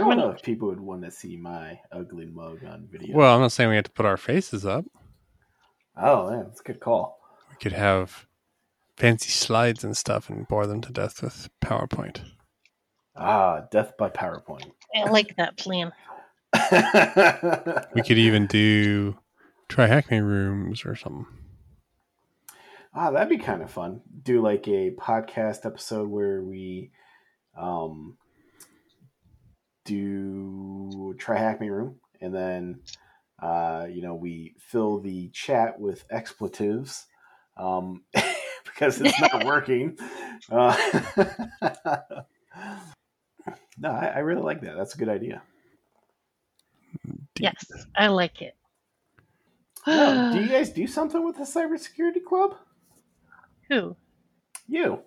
I don't When- know if people would want to see my ugly mug on video. Well, I'm not saying we have to put our faces up. oh, yeah, that's a good call. We could have fancy slides and stuff and bore them to death with PowerPoint. Ah, death by PowerPoint. I like that plan. We could even do try hack me rooms or something. Ah, that'd be kind of fun. Do like a podcast episode where we um do try hack me room and then uh you know we fill the chat with expletives um because it's not working. Uh, no, I, I really like that. That's a good idea. Yes, I like it. No, do you guys do something with the cybersecurity club? Who? You.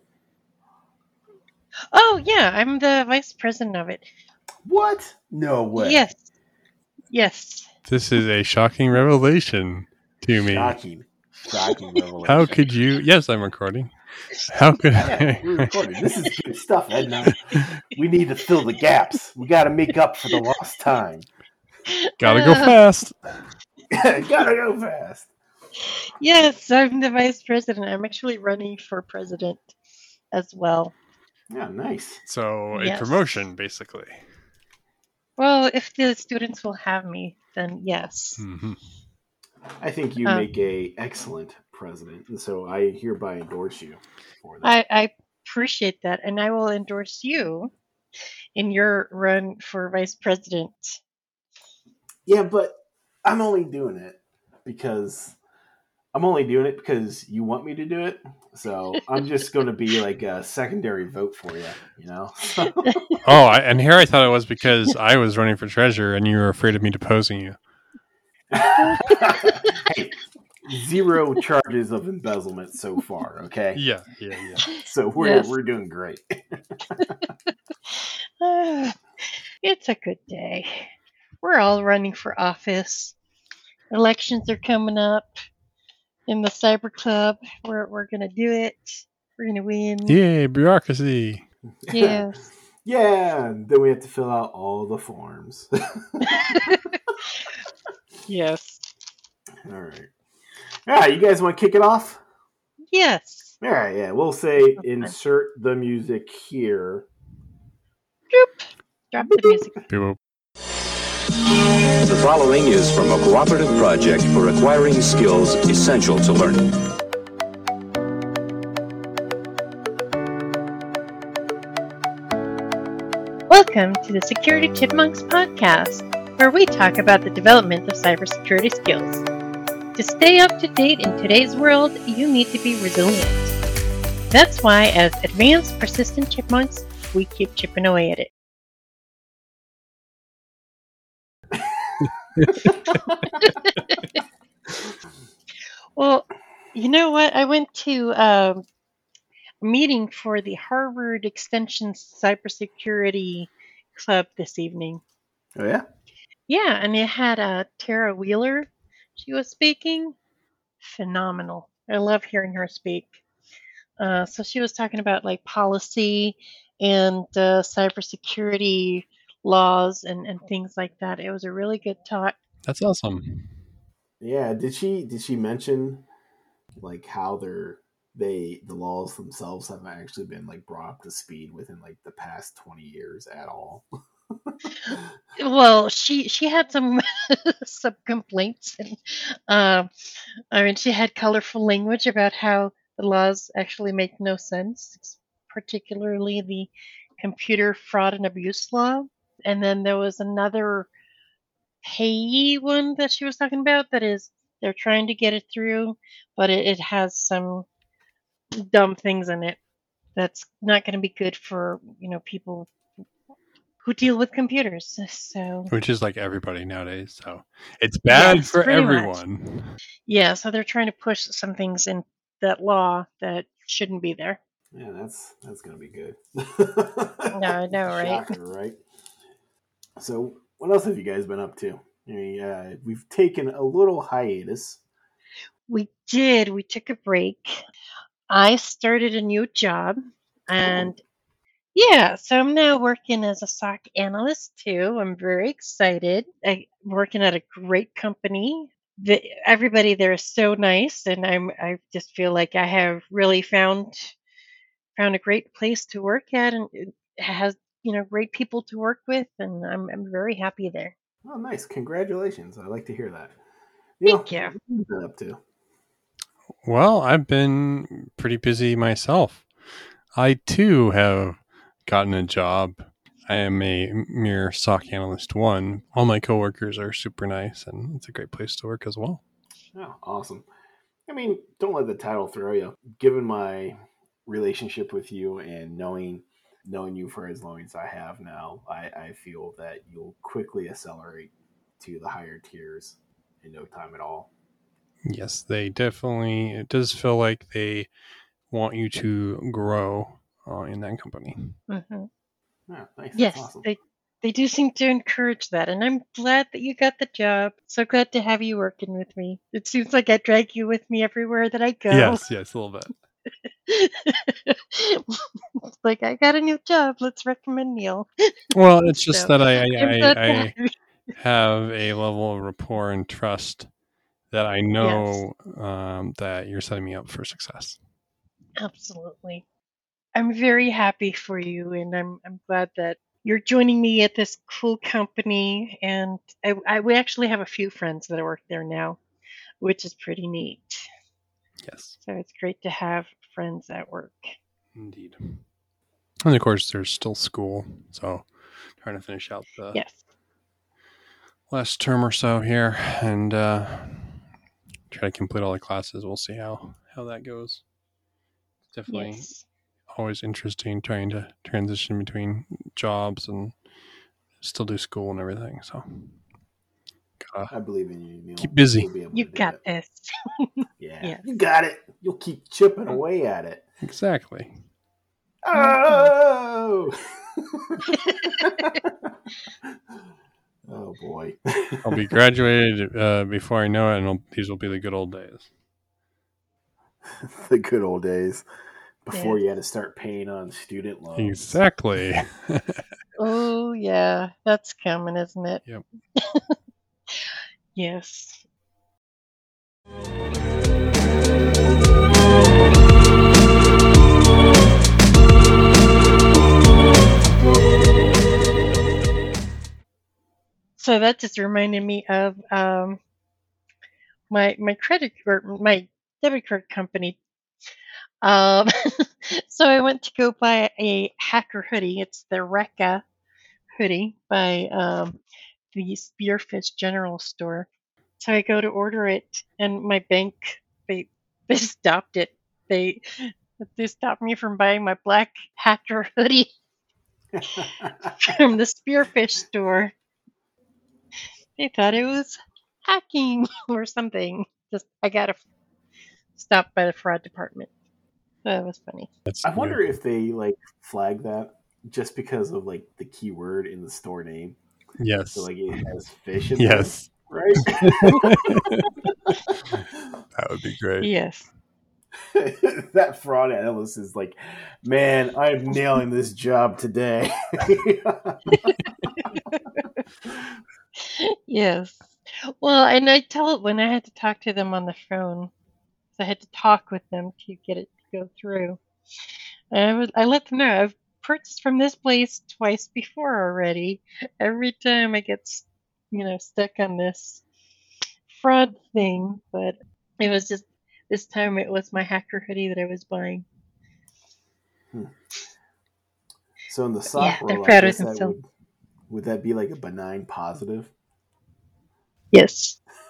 Oh yeah, I'm the vice president of it. What? No way. Yes. Yes. This is a shocking revelation to me. Shocking. Shocking revelation. How could you? Yes, I'm recording. How could Yeah, we're I? recording. This is good stuff, Edna. We need to fill the gaps. We got to make up for the lost time. Gotta go fast. Gotta go fast. Yes, I'm the vice president. I'm actually running for president as well. Yeah, nice. So a Yes. promotion, basically. Well, if the students will have me, then yes. hmm I think you Um, make a excellent president, and so I hereby endorse you for that. I, I appreciate that, and I will endorse you in your run for vice president. yeah, but I'm only doing it because I'm only doing it because you want me to do it. So I'm just going to be like a secondary vote for you. You know. Oh, I, and here I thought it was because I was running for treasurer and you were afraid of me deposing you. hey, zero charges of embezzlement so far. Okay, Yeah, yeah, yeah. so we're Yes. we're doing great. It's a good day. We're all running for office. Elections are coming up in the cyber club. We're we're gonna do it. We're gonna win. Yay, bureaucracy. Yes. Yeah, and then we have to fill out all the forms. yes. all right. All right, you guys want to kick it off? Yes. All right, yeah, we'll say insert the music here. Drop the music. Boop. The following is from a cooperative project for acquiring skills essential to learning. Welcome to the Security Chipmunks podcast, where we talk about the development of cybersecurity skills. To stay up to date in today's world, you need to be resilient. That's why, as advanced persistent chipmunks, we keep chipping away at it. well, you know what? I went to um, a meeting for the Harvard Extension Cybersecurity Club this evening. Oh yeah, Yeah, and it had uh, Tarah Wheeler. She was speaking. Phenomenal. I love hearing her speak. Uh, so she was talking about like policy and uh, cybersecurity laws and, and things like that. It was a really good talk. That's awesome. yeah. Did she did she mention like how they're they the laws themselves have actually been like brought up to speed within like the past twenty years at all? Well, she she had some some complaints, and um, I mean, she had colorful language about how the laws actually make no sense, particularly the computer fraud and abuse law. And then there was another payee one that she was talking about that is they're trying to get it through, but it, it has some dumb things in it that's not going to be good for you know people who deal with computers. So Which is like everybody nowadays. So it's bad Yes, for pretty much. everyone. yeah, so they're trying to push some things in that law that shouldn't be there. Yeah, that's that's gonna be good. No, I know, right? Shocker, right? So, what else have you guys been up to? I mean, uh, we've taken a little hiatus. We did. We took a break. I started a new job, and Yeah, so I'm now working as a SOC analyst too. I'm very excited. I'm working at a great company. The, everybody there is so nice, and I'm I just feel like I have really found found a great place to work at, and it has you know great people to work with, and I'm I'm very happy there. Oh, nice! Congratulations. I like to hear that. Thank you. What have you up to? Well, I've been pretty busy myself. I too have gotten a job. I am a mere SOC analyst one. All my coworkers are super nice, and it's a great place to work as well. Oh, awesome. I mean, don't let the title throw you. Given my relationship with you and knowing knowing you for as long as I have now, I, I feel that you'll quickly accelerate to the higher tiers in no time at all. Yes, they definitely. It does feel like they want you to grow uh, in that company. hmm Yeah. Yes, awesome. they they do seem to encourage that, and I'm glad that you got the job. So glad to have you working with me. It seems like I drag you with me everywhere that I go. Yes, yes, a little bit. Like I got a new job. Let's recommend Neil. Well, it's just So, that I, I'm I, I, have a level of rapport and trust that I know um, that you're setting me up for success. Absolutely. I'm very happy for you, and I'm I'm glad that you're joining me at this cool company. And I, I we actually have a few friends that work there now, which is pretty neat. Yes, So it's great to have friends at work. indeed. And of course, there's still school, so trying to finish out the Yes. last term or so here, and uh, try to complete all the classes. We'll see how how that goes. Definitely Yes. always interesting trying to transition between jobs and still do school and everything. So, gotta I believe in you, Neil. Keep busy. You'll be able You to do got it. this. Yeah. Yeah. You got it. You'll keep chipping away at it. exactly. Oh! oh boy. I'll be graduated uh, before I know it, and I'll, these will be the good old days. the good old days before you had to start paying on student loans. Exactly. Oh yeah, that's coming, isn't it? Yep. Yes. So that just reminded me of um, my my credit card, my debit card company. Um, so I went to go buy a hacker hoodie. It's the Rekka hoodie by um, the Spearfish General Store. So I go to order it, and my bank they they stopped it. They they stopped me from buying my black hacker hoodie from the Spearfish store. They thought it was hacking or something. Just I got a stopped by the fraud department. That was funny. That's I wonder if they like flag that just because of like the keyword in the store name. Yes. So like it has fish in there, yes. right? That would be great. Yes. that fraud analyst is like, man, I'm nailing this job today. Yes. Well, and I tell it when I had to talk to them on the phone, so I had to talk with them to get it to go through. And I, was, I let them know I've purchased from this place twice before already. Every time I get, you know, stuck on this fraud thing, but it was just this time it was my hacker hoodie that I was buying. Hmm. so in the sock Yeah, they're world, proud of that themselves. would, would that be like a benign positive? Yes.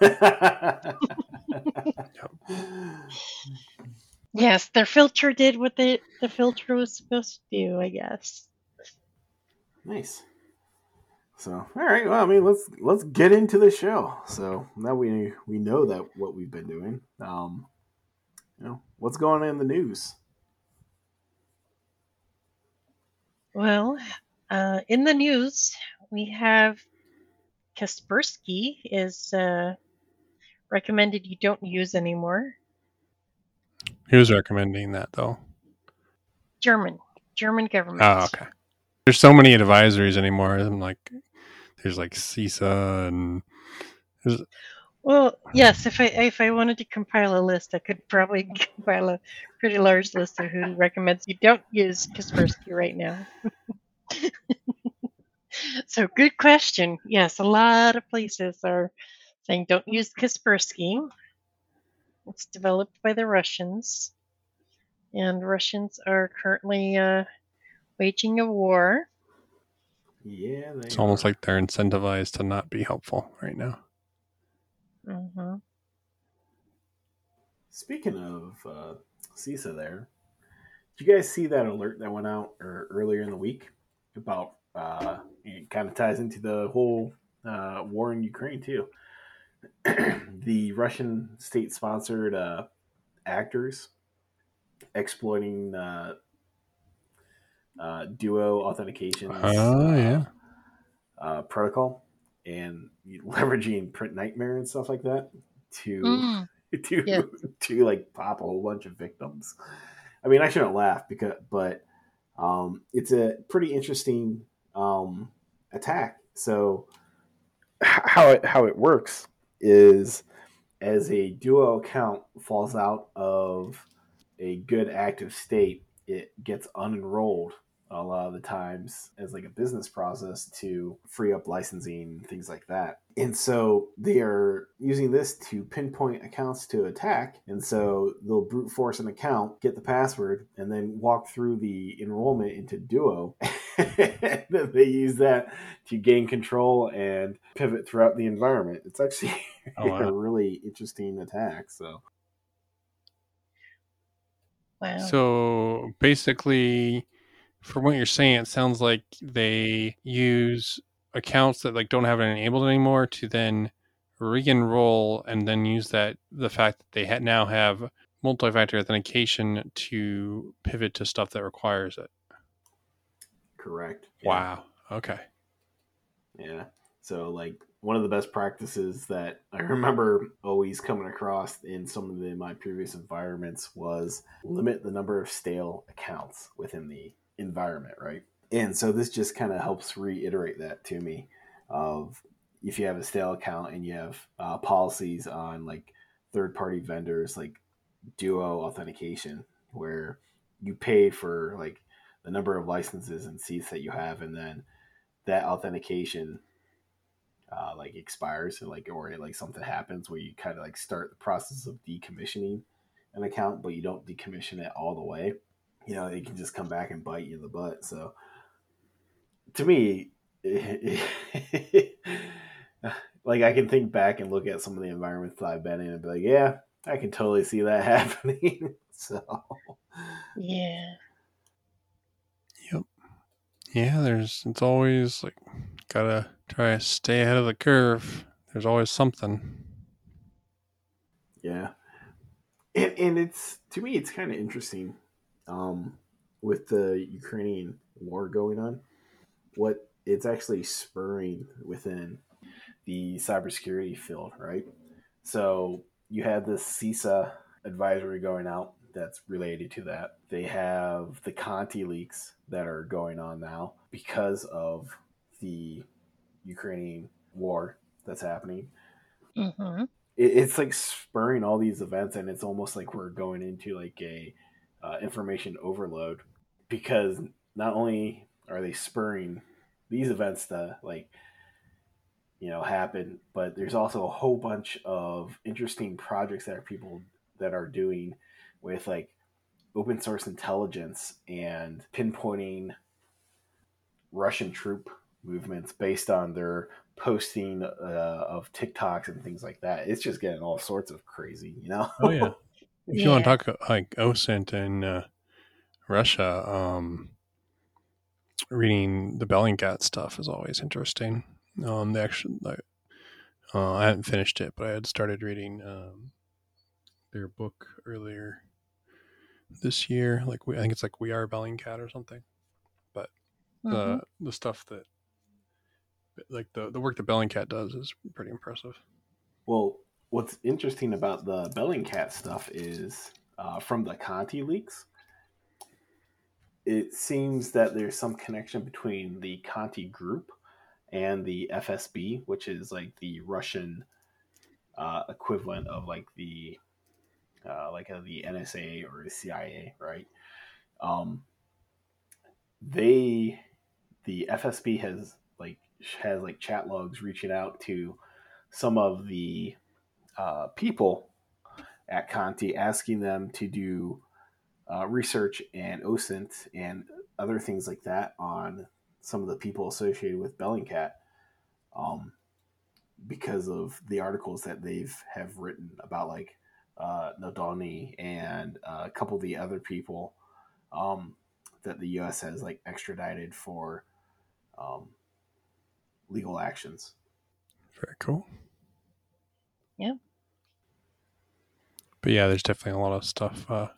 Yes, their filter did what the, the filter was supposed to do, I guess. Nice. So, all right. Well, I mean, let's let's get into the show. So now we we know that what we've been doing. Um, you know, what's going on in the news? Well, uh, in the news, we have Kaspersky is uh, recommended you don't use anymore. Who's recommending that though? German. German government. Oh, okay. There's so many advisories anymore. I'm like, there's like CISA and there's, Well, yes. If I if I wanted to compile a list, I could probably compile a pretty large list of who recommends you don't use Kaspersky right now. so, good question. Yes, a lot of places are saying don't use Kaspersky. It's developed by the Russians, and Russians are currently uh, waging a war. Yeah, they it's almost like they're incentivized to not be helpful right now. hmm Speaking of uh, CISA, there, did you guys see that alert that went out er, earlier in the week about? Uh, it kind of ties into the whole uh, war in Ukraine too. the Russian state-sponsored uh, actors exploiting uh, uh, duo authentication Oh, yeah. uh, protocol and leveraging print nightmare and stuff like that to Mm. to Yes. to like pop a whole bunch of victims. I mean, I shouldn't laugh because, but um, it's a pretty interesting um, attack. So how it how it works is as a duo account falls out of a good active state, it gets unenrolled a lot of the times as like a business process to free up licensing things like that. And so they are using this to pinpoint accounts to attack. And so they'll brute force an account get the password and then walk through the enrollment into duo. And they use that to gain control and pivot throughout the environment. It's actually Oh, wow. a really interesting attack so. Wow. So basically, from what you're saying, it sounds like they use accounts that like don't have it enabled anymore to then re-enroll and then use that the fact that they ha- now have multi-factor authentication to pivot to stuff that requires it. correct Yeah. Wow. Okay. Yeah. So like one of the best practices that I remember always coming across in some of the, my previous environments was limit the number of stale accounts within the environment, right? And so this just kind of helps reiterate that to me of if you have a stale account and you have uh, policies on like third party vendors like duo authentication where you pay for like the number of licenses and seats that you have and then that authentication uh, like expires and like or like something happens where you kind of like start the process of decommissioning an account but you don't decommission it all the way you know it can just come back and bite you in the butt so to me like i can think back and look at some of the environments that i've been in and be like yeah i can totally see that happening so yeah. Yep. Yeah, there's it's always like gotta try to stay ahead of the curve. There's always something. Yeah, and and it's to me it's kind of interesting, um, with the Ukrainian war going on, what it's actually spurring within the cybersecurity field, right? So you have this CISA advisory going out that's related to that. They have the Conti leaks that are going on now because of the Ukrainian war that's happening hmm it, it's like spurring all these events and it's almost like we're going into like a uh, information overload because not only are they spurring these events to like you know happen but there's also a whole bunch of interesting projects that are people that are doing with like open source intelligence and pinpointing russian troop movements based on their posting uh, of TikToks and things like that. It's just getting all sorts of crazy, you know. Oh yeah. If you want to talk like OSINT in uh, Russia, um, reading the Bellingcat stuff is always interesting. Um, the actual, like, uh, I haven't finished it, but I had started reading um, their book earlier this year. Like we, I think it's like We Are Bellingcat or something. But Mhm. the the stuff that like the the work that Bellingcat does is pretty impressive. well, what's interesting about the Bellingcat stuff is uh, from the Conti leaks. it seems that there's some connection between the Conti group and the FSB, which is like the Russian uh, equivalent of like the uh, like uh, the NSA or the CIA, right? Um, they the FSB has like has like chat logs reaching out to some of the uh, people at Conti, asking them to do uh, research and OSINT and other things like that on some of the people associated with Bellingcat, um, because of the articles that they've have written about like uh, Nadolny and uh, a couple of the other people um, that the U.S. has like extradited for um, legal actions. Very cool. Yeah. But yeah, there's definitely a lot of stuff uh,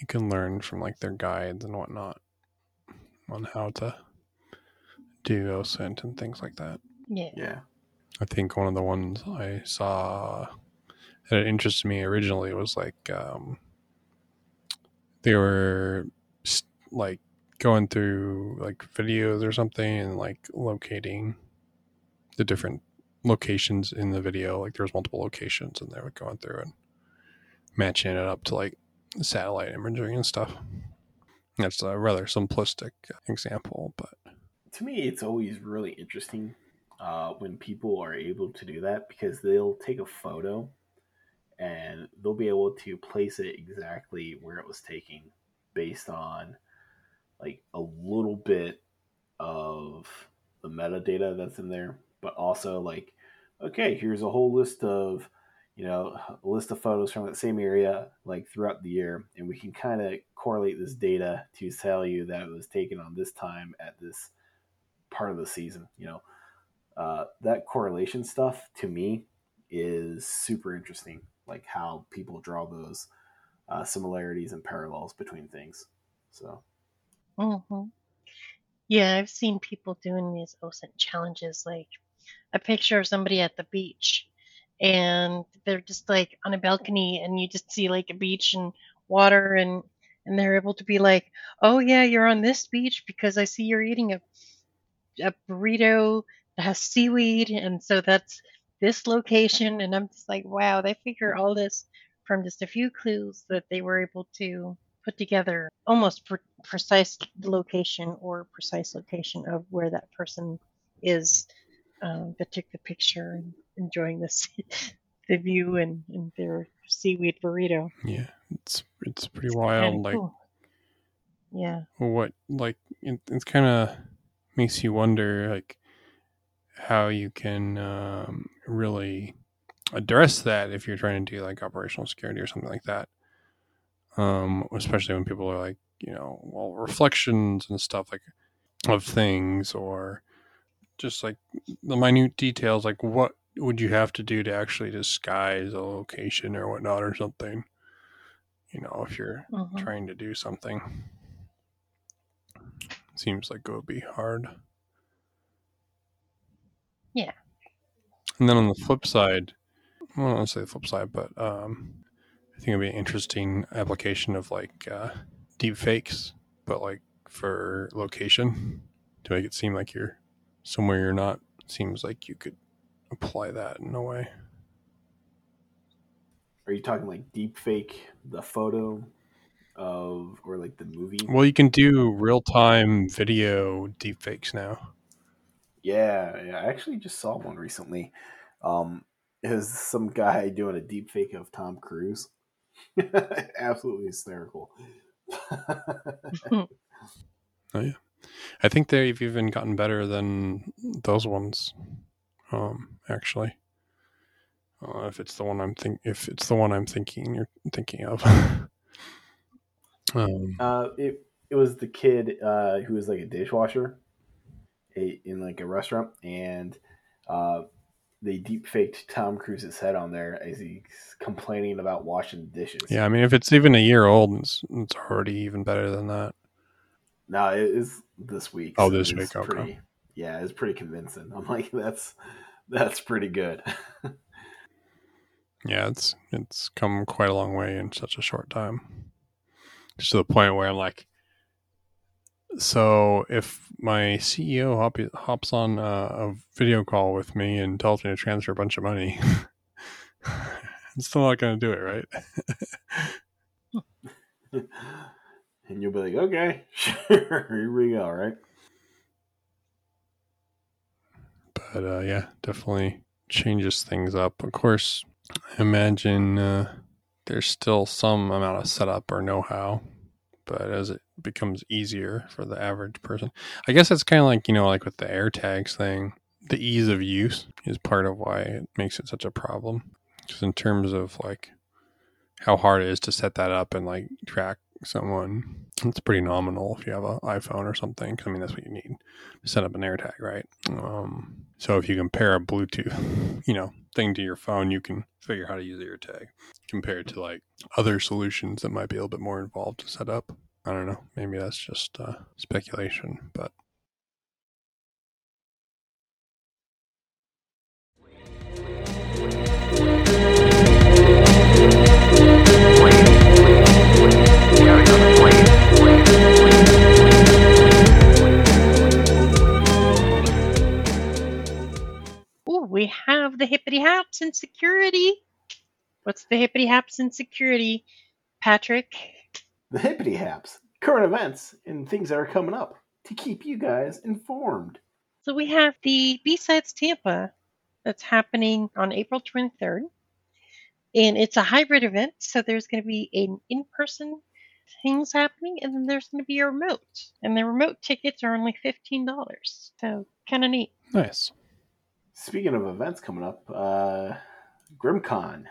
you can learn from like their guides and whatnot on how to do OSINT and things like that. Yeah. Yeah. I think one of the ones I saw that interested me originally was like um, they were s- like going through like videos or something and like locating the different locations in the video. Like there was multiple locations and they were going through and matching it up to like satellite imagery and stuff. That's a rather simplistic example, but to me, it's always really interesting uh, when people are able to do that because they'll take a photo and they'll be able to place it exactly where it was taken based on like a little bit of the metadata that's in there, but also like, okay, here's a whole list of you know a list of photos from that same area like throughout the year, and we can kind of correlate this data to tell you that it was taken on this time at this part of the season. You know, uh, that correlation stuff to me is super interesting. Like how people draw those uh, similarities and parallels between things. So hmm Yeah, I've seen people doing these OSINT challenges, like a picture of somebody at the beach, and they're just like on a balcony, and you just see like a beach and water, and and they're able to be like, "Oh yeah, you're on this beach because I see you're eating a a burrito that has seaweed, and so that's this location." And I'm just like, "Wow, they figure all this from just a few clues that they were able to put together almost pre- precise location or precise location of where that person is um, that took the picture and enjoying this the view and, and their seaweed burrito. yeah, it's it's pretty It's wild. Like cool. Yeah. what like it, it's kind of makes you wonder like how you can um, really address that if you're trying to do like operational security or something like that um especially when people are like you know well reflections and stuff like of things or just like the minute details like what would you have to do to actually disguise a location or whatnot or something you know if you're Mhm. trying to do something seems like it would be hard Yeah. and then on the flip side well, I don't want to say the flip side but um i think it'd be an interesting application of like uh deep fakes but like for location to make it seem like you're somewhere you're not seems like you could apply that in a way are you talking like deep fake the photo of or like the movie? well you can do real-time video deep fakes now Yeah, yeah. I actually just saw one recently. Um, it was some guy doing a deep fake of Tom Cruise. Absolutely hysterical. I think they've even gotten better than those ones. Um, actually, uh, if it's the one I'm think if it's the one I'm thinking you're thinking of. um, uh, it it was the kid uh, who was like a dishwasher a, in like a restaurant, and uh, they deep faked Tom Cruise's head on there as he's complaining about washing dishes. yeah, I mean, if it's even a year old, it's, it's already even better than that. No, it is this week. Oh, this week, okay. Pretty, yeah, it's pretty convincing. I'm like, that's that's pretty good. Yeah, it's it's come quite a long way in such a short time. Just to the point where I'm like, So if my CEO hop, hops on a, a video call with me and tells me to transfer a bunch of money, I'm still not going to do it, right? And you'll be like, okay, sure, here we go, right? but uh, yeah, definitely changes things up. Of course, I imagine uh, there's still some amount of setup or know-how, but as it becomes easier for the average person, I guess it's kind of like you know, like with the AirTags thing, the ease of use is part of why it makes it such a problem. Just in terms of like how hard it is to set that up and like track someone. It's pretty nominal if you have an iPhone or something. I mean, that's what you need to set up an AirTag, right? Um, so if you compare a Bluetooth, you know, thing to your phone, you can figure out how to use the AirTag compared to like other solutions that might be a little bit more involved to set up. I don't know. Maybe that's just uh, speculation, but we have the hippity haps in security. What's the hippity haps in security, Patrick? The hippity haps, current events, and things that are coming up to keep you guys informed. So we have the B-Sides Tampa that's happening on April 23rd. And it's a hybrid event, so there's going to be an in-person things happening, and then there's going to be a remote. And the remote tickets are only $15. So kind of neat. nice. Speaking of events coming up, uh, GrimCon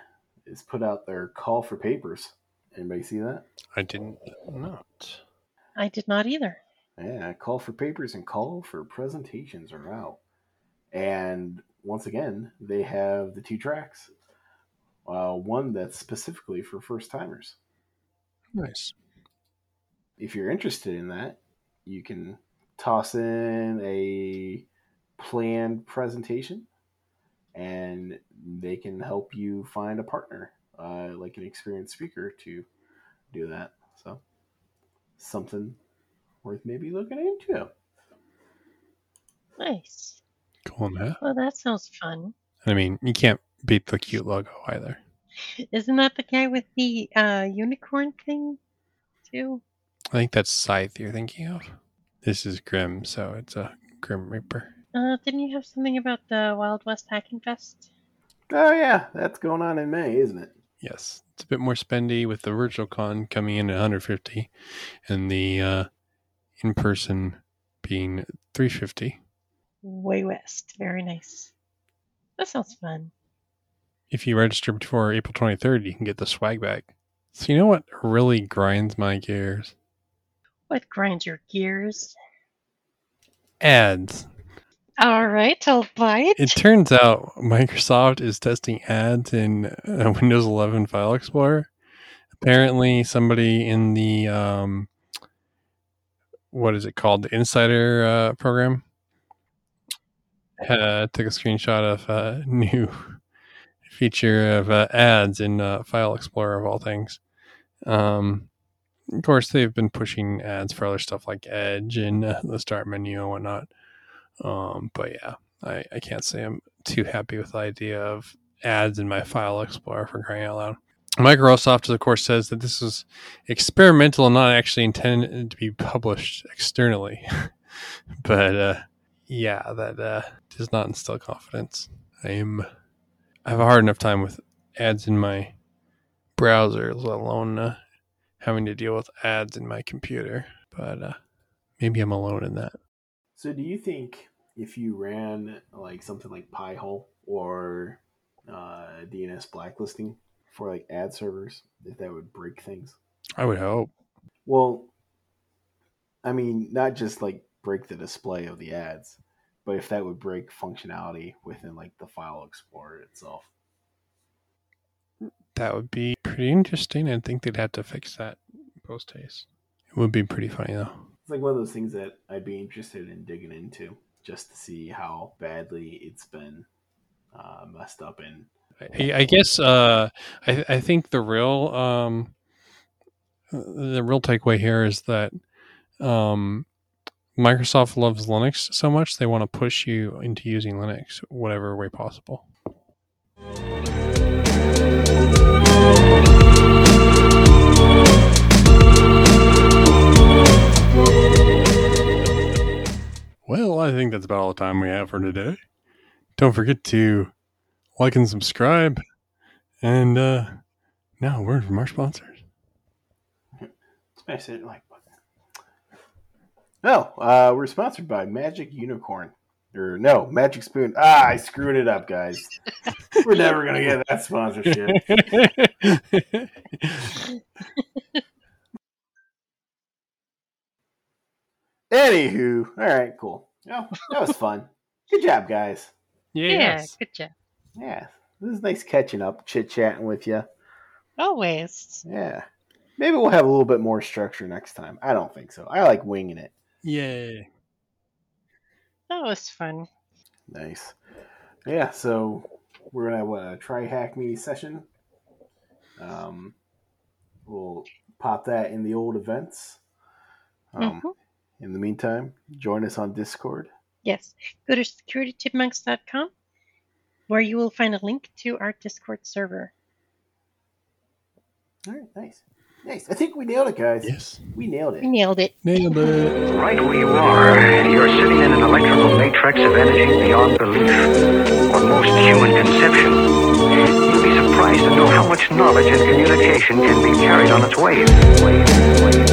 has put out their call for papers. Anybody see that? I didn't not. I did not either. Yeah, call for papers and call for presentations are out. And once again, they have the two tracks. Uh, one that's specifically for first timers. Nice. If you're interested in that, you can toss in a planned presentation and they can help you find a partner, uh, like an experienced speaker, to do that. So, something worth maybe looking into. Nice. Cool on that. Well, that sounds fun. I mean, you can't beat the cute logo either. Isn't that the guy with the uh, unicorn thing, too? I think that's Scythe you're thinking of. This is Grim, so it's a Grim Reaper. Uh, didn't you have something about the Wild West Hacking Fest? Oh yeah, that's going on in May, isn't it? Yes, it's a bit more spendy with the virtual con coming in at 150 and the uh, in person being 350. Way West. Very nice. That sounds fun. If you register before April 23rd, you can get the swag bag. So, you know what really grinds my gears? What grinds your gears? Ads. All right, I'll it. Turns out Microsoft is testing ads in uh, Windows 11 File Explorer. Apparently, somebody in the um, what is it called, the Insider uh, program, uh, took a screenshot of a new feature of uh, ads in uh, File Explorer of all things. Um, of course, they've been pushing ads for other stuff like Edge and the Start menu and whatnot. Um, but yeah, I, I can't say I'm too happy with the idea of ads in my file explorer for crying out loud. Microsoft, of course, says that this is experimental and not actually intended to be published externally. but uh, yeah, that uh, does not instill confidence. I'm I have a hard enough time with ads in my browser, let alone uh, having to deal with ads in my computer. But uh, maybe I'm alone in that. So, do you think if you ran like something like Pi-hole or uh, DNS blacklisting for like ad servers, if that would break things? I would hope. Well, I mean, not just like break the display of the ads, but if that would break functionality within like the file explorer itself. That would be pretty interesting. I think they'd have to fix that post haste. It would be pretty funny though. It's like one of those things that I'd be interested in digging into just to see how badly it's been uh, messed up in. I, I guess uh, I, I think the real um, the real takeaway here is that um, Microsoft loves Linux so much they want to push you into using Linux whatever way possible. Time we have for today. Don't forget to like and subscribe. And uh now a word from our sponsors. Smash that like button. No, uh, we're sponsored by Magic Unicorn. Or no, Magic Spoon. Ah, I screwed it up, guys. we're never gonna get that sponsorship. Anywho, all right, cool. Oh, that was fun. Good job, guys. Yeah, good job. Yeah, this is nice catching up, chit chatting with you. Always. Yeah, maybe we'll have a little bit more structure next time. I don't think so. I like winging it. Yay. That was fun. Nice. Yeah, so we're gonna have what, a try hack me session. Um, we'll pop that in the old events. Um, Mhm. In the meantime, join us on Discord. Yes. Go to securitychipmunks.com where you will find a link to our Discord server. All right, nice, nice. I think we nailed it, guys. Yes. We nailed it. We nailed it. Nailed it. Right where you are, you're sitting in an electrical matrix of energy beyond belief, or most human conception. You'd be surprised to know how much knowledge and communication can be carried on its waves. Waves, waves, waves.